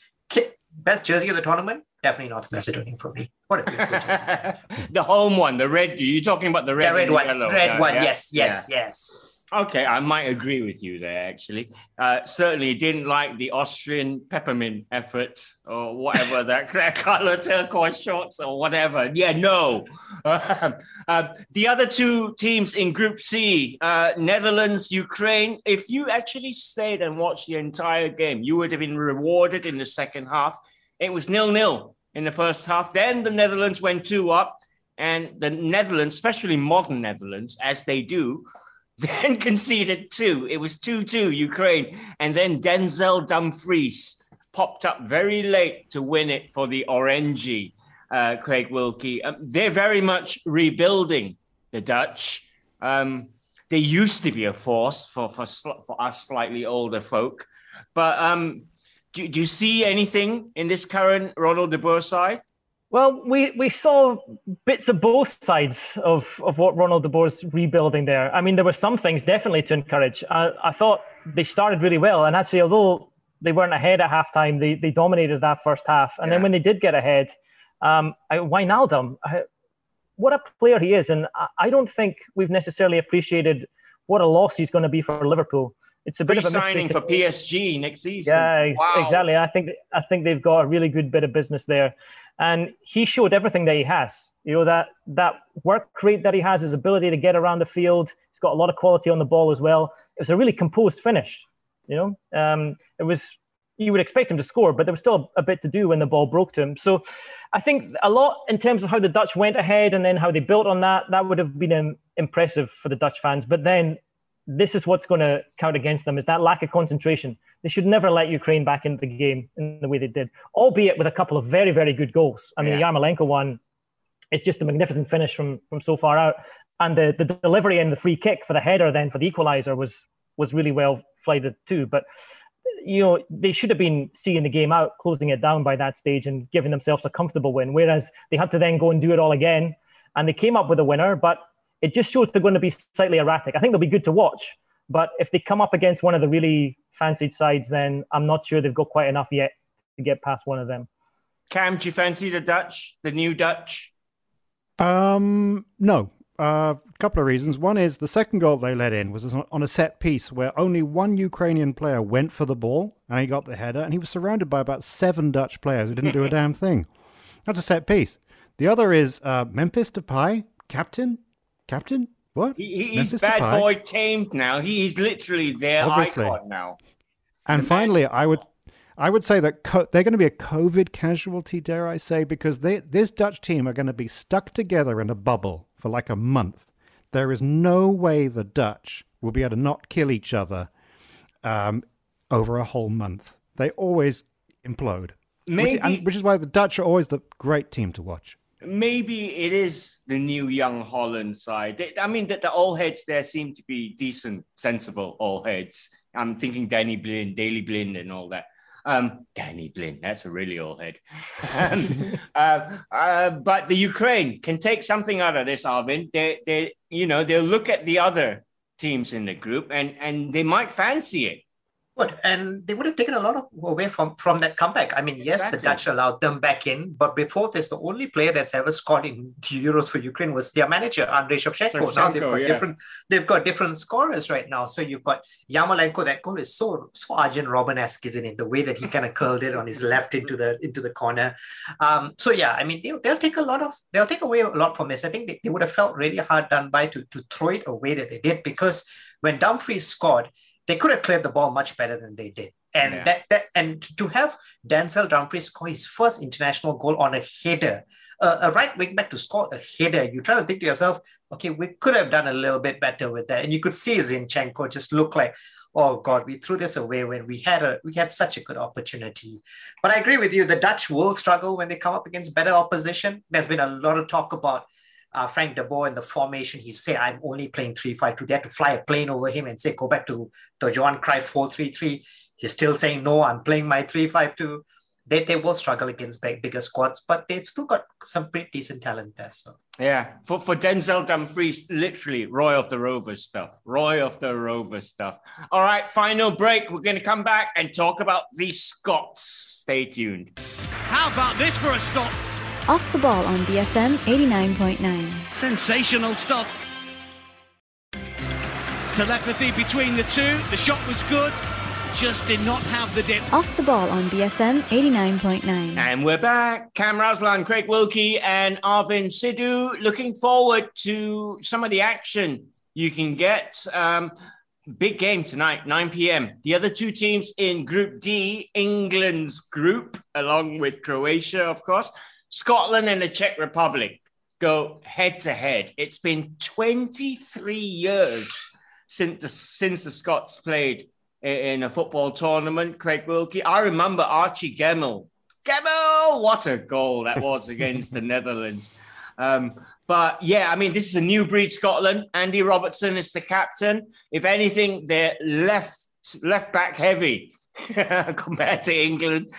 best jersey of the tournament, definitely North Macedonia for me. What a beautiful jersey. the home one, the red. You're talking about the red, the red one. Yellow. Red uh, one, yeah? yes, yes, yeah. yes. Okay, I might agree with you there. Actually, uh, certainly didn't like the Austrian peppermint effort or whatever that, that color turquoise shorts or whatever. Yeah, no. Uh, uh, the other two teams in Group C, uh, Netherlands, Ukraine. If you actually stayed and watched the entire game, you would have been rewarded in the second half. It was nil nil in the first half. Then the Netherlands went two up, and the Netherlands, especially modern Netherlands, as they do then conceded two. It was 2 2 Ukraine. And then Denzel Dumfries popped up very late to win it for the Oranje, uh, Craig Wilkie. Um, they're very much rebuilding the Dutch. Um, they used to be a force for, for, for us slightly older folk. But um, do, do you see anything in this current Ronald de Boer side? Well, we, we saw bits of both sides of, of what Ronald de Boer's rebuilding there. I mean, there were some things definitely to encourage. I, I thought they started really well. And actually, although they weren't ahead at halftime, they, they dominated that first half. And yeah. then when they did get ahead, um, I, Wijnaldum, I, what a player he is. And I, I don't think we've necessarily appreciated what a loss he's going to be for Liverpool. It's a bit of a signing for PSG next season. Yeah, wow. exactly. I think I think they've got a really good bit of business there and he showed everything that he has. You know that that work rate that he has, his ability to get around the field. He's got a lot of quality on the ball as well. It was a really composed finish. You know, um, it was you would expect him to score, but there was still a bit to do when the ball broke to him. So I think a lot in terms of how the Dutch went ahead and then how they built on that, that would have been um, impressive for the Dutch fans. But then this is what's going to count against them is that lack of concentration. They should never let Ukraine back into the game in the way they did, albeit with a couple of very, very good goals. I mean, yeah. the Yarmolenko one is just a magnificent finish from from so far out, and the, the delivery and the free kick for the header then for the equaliser was was really well flighted too. But you know, they should have been seeing the game out, closing it down by that stage, and giving themselves a comfortable win. Whereas they had to then go and do it all again, and they came up with a winner, but it just shows they're going to be slightly erratic. I think they'll be good to watch, but if they come up against one of the really fancied sides, then I'm not sure they've got quite enough yet to get past one of them. Cam, do you fancy the Dutch, the new Dutch? Um, no. A uh, couple of reasons. One is the second goal they let in was on a set piece where only one Ukrainian player went for the ball and he got the header, and he was surrounded by about seven Dutch players who didn't do a damn thing. That's a set piece. The other is uh, Memphis Depay, captain, Captain? What? He, he's bad Depay? boy tamed now. He's literally their Obviously. icon now. And the finally. I would, I would say that co- they're going to be a COVID casualty, dare I say, because they, this Dutch team are going to be stuck together in a bubble for like a month. There is no way the Dutch will be able to not kill each other um, over a whole month. They always implode. Maybe, which, and, which is why the Dutch are always the great team to watch maybe it is the new young Holland side. I mean, that the old heads there seem to be decent, sensible old heads. I'm thinking Danny Blind, Daley Blind, and all that. Um, Danny Blind, that's a really old head. um, uh, uh, but the Ukraine can take something out of this, Arvin. They, they, you know, they'll look at the other teams in the group and and they might fancy it. Would and they would have taken a lot of away from from that comeback. I mean, yes, exactly. the Dutch allowed them back in, but before this, the only player that's ever scored in Euros for Ukraine was their manager, Andrei Shevchenko. Now they've got yeah. different they've got different scorers right now. So you've got Yarmolenko. That goal is so so Arjen Robben-esque, isn't it? The way that he kind of curled it on his left into the into the corner. Um, so yeah, I mean they, they'll take a lot of they'll take away a lot from this. I think they, they would have felt really hard done by to to throw it away that they did because when Dumfries scored they could have cleared the ball much better than they did. And yeah. that, that and to have Denzel Dumfries score his first international goal on a header, uh, a right wing back to score a header, you try to think to yourself, okay, we could have done a little bit better with that. And you could see Zinchenko just look like, oh God, we threw this away when we had a we had such a good opportunity. But I agree with you, the Dutch will struggle when they come up against better opposition. There's been a lot of talk about uh, Frank de Boer in the formation, he said, I'm only playing 3 5 2. They had to fly a plane over him and say, go back to the Johan Cruyff 4 3 3. He's still saying, no, I'm playing my 3 5 2. They, they will struggle against big, bigger squads, but they've still got some pretty decent talent there. So yeah, for, for Denzel Dumfries, literally Roy of the Rovers stuff. Roy of the Rovers stuff. All right, final break. We're going to come back and talk about the Scots. Stay tuned. How about this for a stop? Off the ball on BFM 89.9. Sensational stuff. Telepathy between the two. The shot was good, just did not have the dip. Off the ball on BFM 89.9. And we're back. Cam Raslan, Craig Wilkie, and Arvin Sidhu. Looking forward to some of the action you can get. Um, big game tonight, 9 p.m. The other two teams in Group D, England's group, along with Croatia, of course, Scotland and the Czech Republic go head to head. It's been 23 years since the, since the Scots played in a football tournament, Craig Wilkie. I remember Archie Gemmill. Gemmill, what a goal that was against the Netherlands. Um, but yeah, I mean, this is a new breed Scotland. Andy Robertson is the captain. If anything, they're left left back heavy compared to England,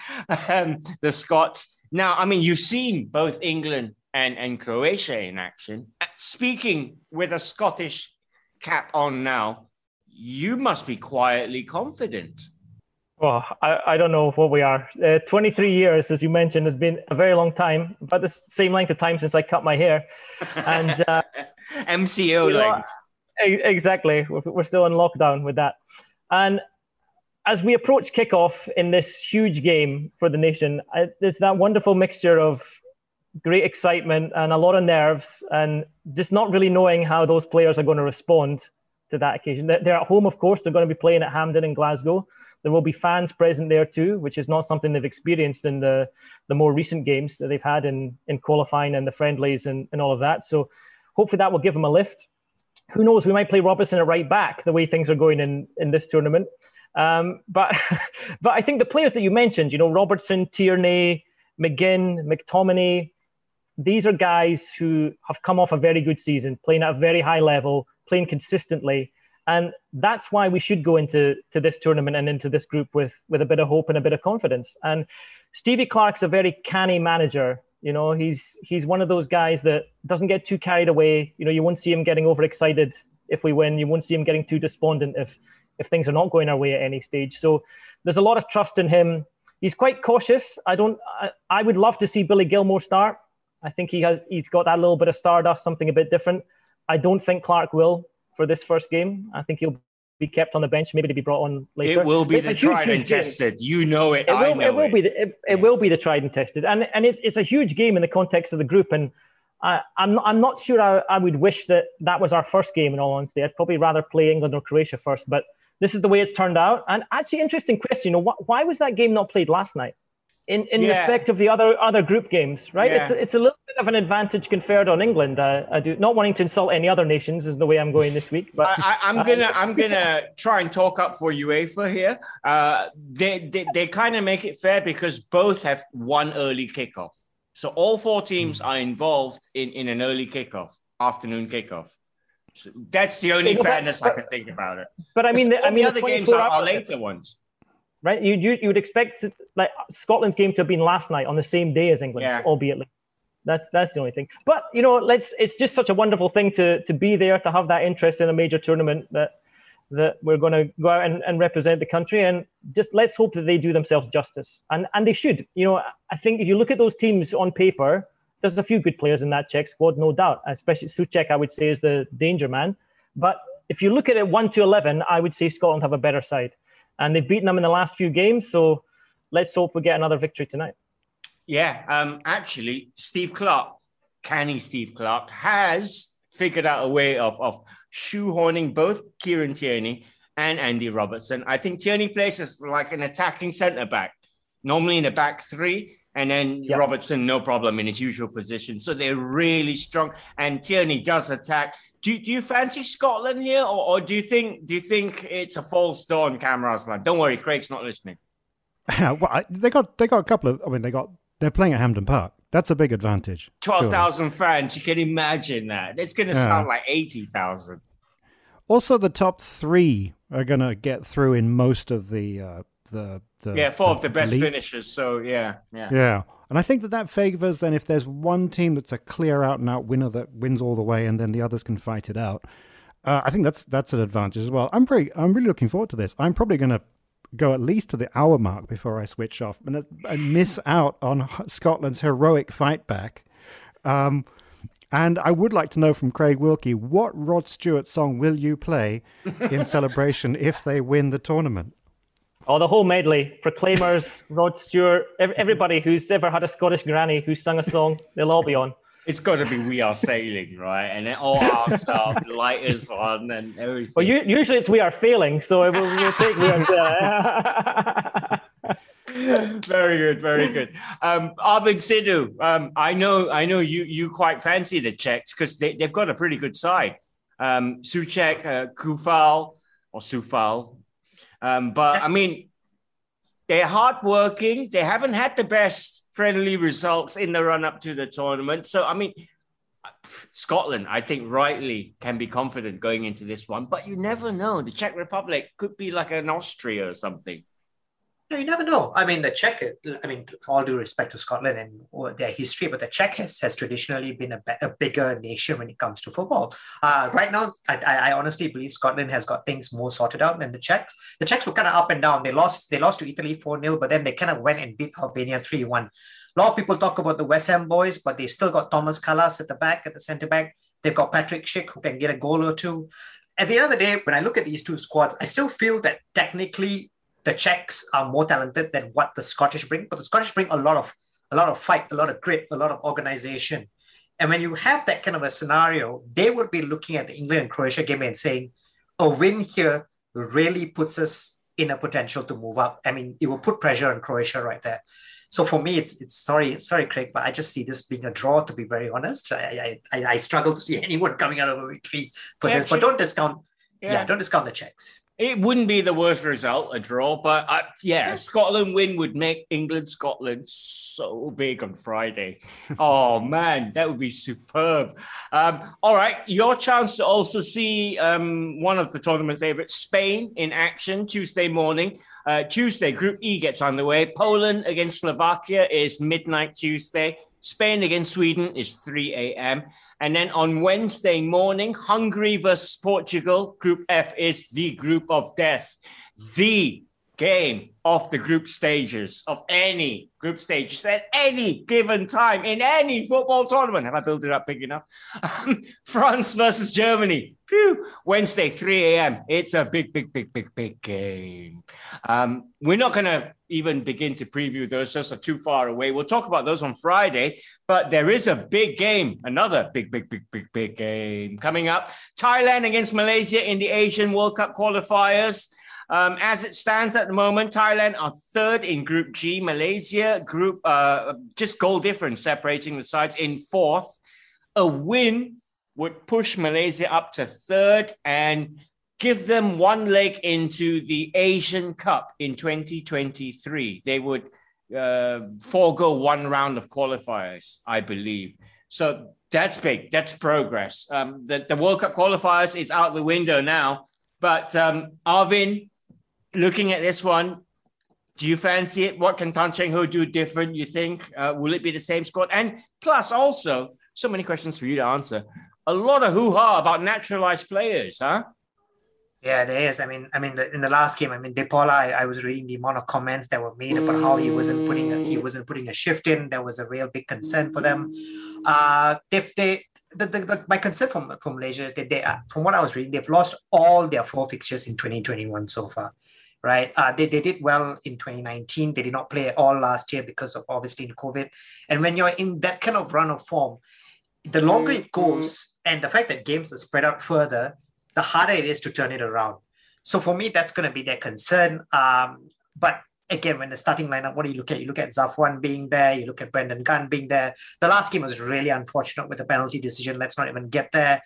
um, the Scots. Now, I mean, you've seen both England and, and Croatia in action. Speaking with a Scottish cap on now, you must be quietly confident. Well, I, I don't know what we are. Uh, 23 years, as you mentioned, has been a very long time, about the same length of time since I cut my hair. And uh, MCO length. Exactly. We're, we're still in lockdown with that. And as we approach kickoff in this huge game for the nation, I, there's that wonderful mixture of great excitement and a lot of nerves, and just not really knowing how those players are going to respond to that occasion. They're at home, of course. They're going to be playing at Hampden in Glasgow. There will be fans present there too, which is not something they've experienced in the, the more recent games that they've had in, in qualifying and the friendlies and, and all of that. So hopefully that will give them a lift. Who knows? We might play Robertson at right back the way things are going in, in this tournament. Um, but but I think the players that you mentioned, you know, Robertson, Tierney, McGinn, McTominay, these are guys who have come off a very good season, playing at a very high level, playing consistently. And that's why we should go into to this tournament and into this group with with a bit of hope and a bit of confidence. And Stevie Clarke's a very canny manager. You know, he's he's one of those guys that doesn't get too carried away. You know, you won't see him getting overexcited if we win. You won't see him getting too despondent if if things are not going our way at any stage. So there's a lot of trust in him. He's quite cautious. I don't. I, I would love to see Billy Gilmour start. I think he has. He's got that little bit of stardust, something a bit different. I don't think Clarke will for this first game. I think he'll be kept on the bench, maybe to be brought on later. It will be the tried huge, and tested. You know it. It will, it will it. be. The, it, it, will be the tried and tested, and and it's it's a huge game in the context of the group. And I, I'm not, I'm not sure I, I would wish that that was our first game. In all honesty, I'd probably rather play England or Croatia first. But this is the way it's turned out. And actually, interesting question. You know, wh- why was that game not played last night? in, in yeah. respect of the other other group games, right? Yeah. It's it's a little bit of an advantage conferred on England. Uh, I do not wanting to insult any other nations is the way I'm going this week. But I, am gonna I'm gonna try and talk up for UEFA here. Uh, they they, they kind of make it fair because both have one early kickoff, so all four teams mm. are involved in in an early kickoff, afternoon kickoff. So that's the only fairness but, I can think about it. But I mean, the, I mean, the other games are, are later ones right? You, you you would expect like Scotland's game to have been last night on the same day as England, yeah. albeit late. That's that's the only thing. But you know, let's. It's just such a wonderful thing to to be there to have that interest in a major tournament that that we're going to go out and, and represent the country and just let's hope that they do themselves justice and and they should. You know, I think if you look at those teams on paper, there's a few good players in that Czech squad, no doubt. Especially Souček, I would say, is the danger man. But if you look at it one to eleven, I would say Scotland have a better side and they've beaten them in the last few games. So let's hope we get another victory tonight. Yeah, um, actually, Steve Clarke, canny Steve Clarke, has figured out a way of, of shoehorning both Kieran Tierney and Andy Robertson. I think Tierney plays as like an attacking centre back, normally in a back three, and then yep. Robertson, no problem in his usual position. So they're really strong. And Tierney does attack do, do you fancy Scotland here, or, or, do you think do you think it's a false dawn, Cam Raslan? Don't worry, Craig's not listening. well, I, they got they got a couple of. I mean, they got they're playing at Hampden Park. That's a big advantage. Twelve thousand fans. You can imagine that. It's going to yeah. sound like eighty thousand. Also, the top three are going to get through in most of the uh, the, the yeah four the, of the best finishers. So yeah, yeah, yeah. And I think that that favors then if there's one team that's a clear out and out winner that wins all the way, and then the others can fight it out. Uh, I think that's that's an advantage as well. I'm very I'm really looking forward to this. I'm probably going to go at least to the hour mark before I switch off and, and miss out on Scotland's heroic fight back. Um, And I would like to know from Craig Wilkie what Rod Stewart song will you play in celebration if they win the tournament? Oh, the whole medley. Proclaimers, Rod Stewart, everybody who's ever had a Scottish granny who sung a song, they'll all be on. It's got to be We Are Sailing, right? And then all arms up, lighters on, and everything. Well, you, usually it's We Are Failing, so we'll, we'll take We Are Sailing. very good, very good. Um, Arvin Sidhu, um, I know, I know you you quite fancy the Czechs because they, they've got a pretty good side. Um, Souček, uh, Coufal, or Sufal. Um, but I mean, they're hardworking. They haven't had the best friendly results in the run up to the tournament. So, I mean, Scotland, I think rightly can be confident going into this one, but you never know. The Czech Republic could be like an Austria or something you never know. I mean, the Czech, I mean, all due respect to Scotland and their history, but the Czech has, has traditionally been a, a bigger nation when it comes to football. Uh, right now, I, I honestly believe Scotland has got things more sorted out than the Czechs. The Czechs were kind of up and down. They lost they lost to Italy 4 0, but then they kind of went and beat Albania 3 1. A lot of people talk about the West Ham boys, but they've still got Thomas Kalas at the back, at the centre back. They've got Patrik Schick, who can get a goal or two. At the end of the day, when I look at these two squads, I still feel that technically the Czechs are more talented than what the Scottish bring, but the Scottish bring a lot of a lot of fight, a lot of grit, a lot of organization. And when you have that kind of a scenario, they would be looking at the England and Croatia game and saying, a win here really puts us in a potential to move up. I mean, it will put pressure on Croatia right there. So for me, it's it's sorry, sorry, Craig, but I just see this being a draw. To be very honest, I I, I struggle to see anyone coming out of a victory for yeah, this. But don't discount, yeah. yeah, don't discount the Czechs. It wouldn't be the worst result, a draw, but uh, yeah, Scotland win would make England Scotland so big on Friday. oh man, that would be superb. Um, all right, your chance to also see um, one of the tournament favorites, Spain, in action Tuesday morning. Uh, Tuesday, Group E gets underway. Poland against Slovakia is midnight Tuesday. Spain against Sweden is 3 a.m. And then on Wednesday morning, Hungary versus Portugal. Group F is the group of death. The game of the group stages of any group stages at any given time in any football tournament. Have I built it up big enough? France versus Germany. Phew. Wednesday, 3 a.m. It's a big, big, big, big, big game. Um, we're not going to even begin to preview those. Those are too far away. We'll talk about those on Friday. But there is a big game, another big, big, big, big, big game coming up. Thailand against Malaysia in the Asian World Cup qualifiers. Um, as it stands at the moment, Thailand are third in Group G. Malaysia group uh, just goal difference separating the sides in fourth. A win would push Malaysia up to third and give them one leg into the Asian Cup in 2023. They would uh, forego one round of qualifiers, I believe. So that's big. That's progress. Um, the, the World Cup qualifiers is out the window now. But um, Arvin, looking at this one, do you fancy it? What can Tan Cheng Hoe do different, you think? Uh, will it be the same squad? And plus, also, so many questions for you to answer. A lot of hoo ha about naturalized players, huh? Yeah, there is. I mean, I mean, the, in the last game, I mean, De Paula, I, I, was reading the amount of comments that were made about how he wasn't putting a, he wasn't putting a shift in. There was a real big concern for them. Uh, if they, the, the, the, my concern from from Malaysia is that they, uh, from what I was reading, they've lost all their four fixtures in 2021 so far. Right, uh, they, they did well in 2019. They did not play at all last year because of obviously in COVID. And when you're in that kind of run of form, the longer it goes, and the fact that games are spread out further, the harder it is to turn it around. So for me, that's going to be their concern. Um, but again, when the starting lineup, what do you look at? You look at Zafwan being there, you look at Brendan Gan being there. The last game was really unfortunate with the penalty decision. Let's not even get there.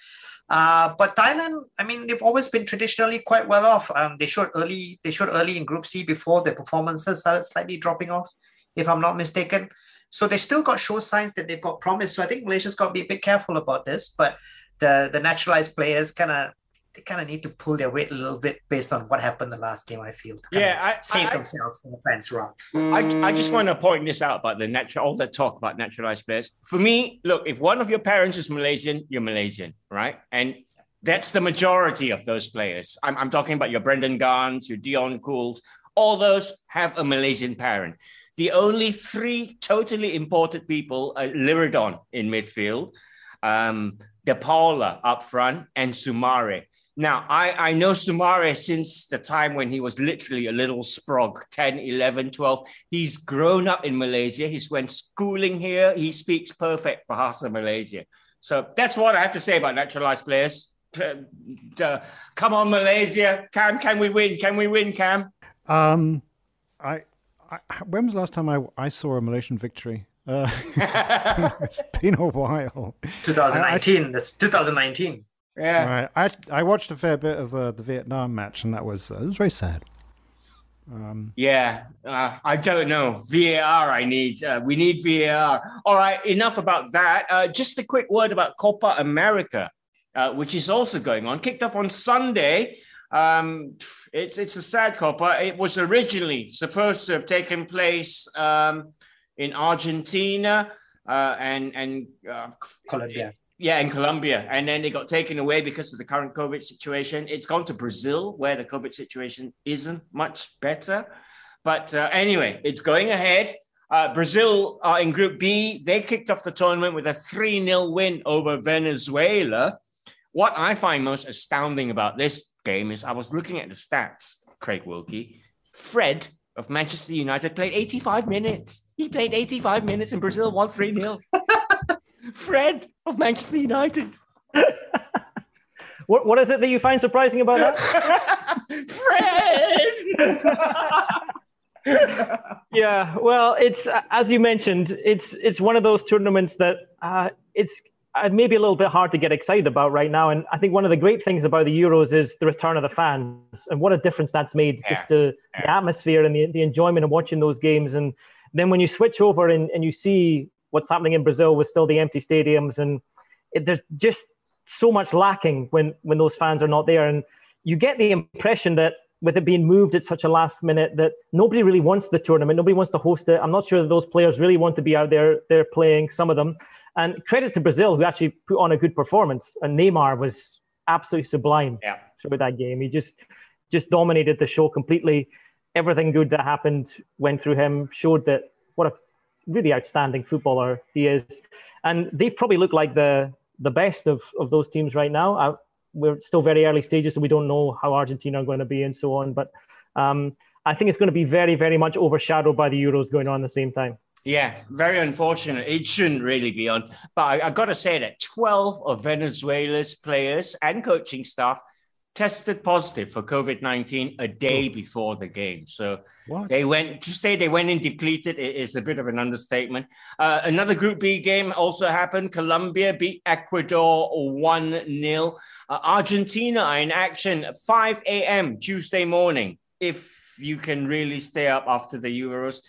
Uh, but Thailand, I mean, they've always been traditionally quite well off. Um, they showed early, they showed early in Group C before their performances started slightly dropping off, if I'm not mistaken. So they still got show signs that they've got promise. So I think Malaysia's got to be a bit careful about this. But the the naturalized players kind of they kind of need to pull their weight a little bit based on what happened the last game. I feel yeah, I, save I, themselves from the fans wrath. I, I just want to point this out about the natural all that talk about naturalized players. For me, look, if one of your parents is Malaysian, you're Malaysian, right? And that's the majority of those players. I'm, I'm talking about your Brendan Gans, your Dion Cools. All those have a Malaysian parent. The only three totally imported people are Liridon in midfield um, De Paula up front, and Sumareh. Now, I, I know Sumareh since the time when he was literally a little sprog, 10, 11, 12. He's grown up in Malaysia. He's went schooling here. He speaks perfect Bahasa Malaysia. So that's what I have to say about naturalized players. Uh, come on, Malaysia. Cam, can we win? Can we win, Cam? Um, I, I when was the last time I, I saw a Malaysian victory? Uh, it's been a while. 2019. I, this 2019. Yeah. Right. I I watched a fair bit of uh, the Vietnam match, and that was uh, it was very sad. Um, yeah, uh, I don't know. VAR, I need. Uh, we need VAR. All right, enough about that. Uh, just a quick word about Copa America, uh, which is also going on. Kicked off on Sunday. Um, it's it's a sad Copa. It was originally supposed to have taken place um, in Argentina uh, and and uh, Colombia yeah, in Colombia. And then it got taken away because of the current COVID situation. It's gone to Brazil, where the COVID situation isn't much better. But uh, anyway, it's going ahead. Uh, Brazil are in Group B. They kicked off the tournament with a 3 0 win over Venezuela. What I find most astounding about this game is I was looking at the stats, Craig Wilkie. Fred of Manchester United played 85 minutes. He played 85 minutes in Brazil, 1 3 0. Fred of Manchester United. what, what is it that you find surprising about that? Fred! yeah, well, it's as you mentioned, it's it's one of those tournaments that uh, it's uh, maybe a little bit hard to get excited about right now. And I think one of the great things about the Euros is the return of the fans and what a difference that's made yeah. just to yeah. the atmosphere and the, the enjoyment of watching those games. And then when you switch over and, and you see what's happening in Brazil with still the empty stadiums, and it, there's just so much lacking when when those fans are not there, and you get the impression that with it being moved at such a last minute that nobody really wants the tournament, nobody wants to host it. I'm not sure that those players really want to be out there. They're playing some of them, and credit to Brazil who actually put on a good performance. And Neymar was absolutely sublime yeah. through that game. He just just dominated the show completely. Everything good that happened went through him. Showed that what a really outstanding footballer he is, and they probably look like the the best of of those teams right now. I, we're still very early stages, so we don't know how Argentina are going to be and so on. But um, I think it's going to be very, very much overshadowed by the Euros going on at the same time. Yeah, very unfortunate. It shouldn't really be on. But I, I got to say that 12 of Venezuela's players and coaching staff tested positive for COVID 19 a day oh. before the game. So what? they went to say they went in depleted is a bit of an understatement. Uh, another Group B game also happened. Colombia beat Ecuador 1 0. Uh, Argentina are in action at 5 a.m. Tuesday morning. If you can really stay up after the Euros.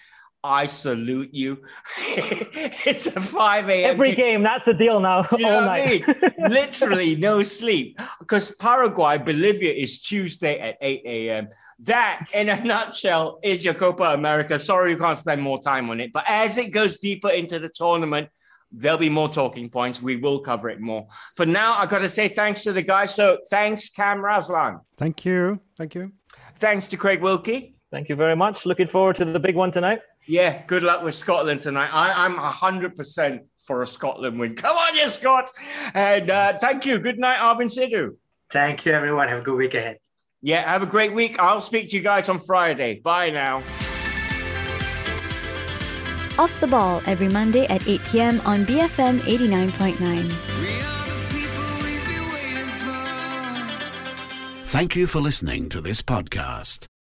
I salute you. it's a 5 a.m. Every game, that's the deal now. You know what I mean? Literally no sleep. Because Paraguay, Bolivia is Tuesday at 8 a.m. That, in a nutshell, is your Copa America. Sorry, we can't spend more time on it. But as it goes deeper into the tournament, there'll be more talking points. We will cover it more. For now, I've got to say thanks to the guys. So thanks, Cam Raslan. Thank you. Thank you. Thanks to Craig Wilkie. Thank you very much. Looking forward to the big one tonight. Yeah, good luck with Scotland tonight. I, am 100% for a Scotland win. Come on, you Scots. And uh, thank you. Good night, Arvin Sidhu. Thank you, everyone. Have a good week ahead. Yeah, have a great week. I'll speak to you guys on Friday. Bye now. Off the ball every Monday at 8 p.m. on BFM 89.9. Thank you for listening to this podcast.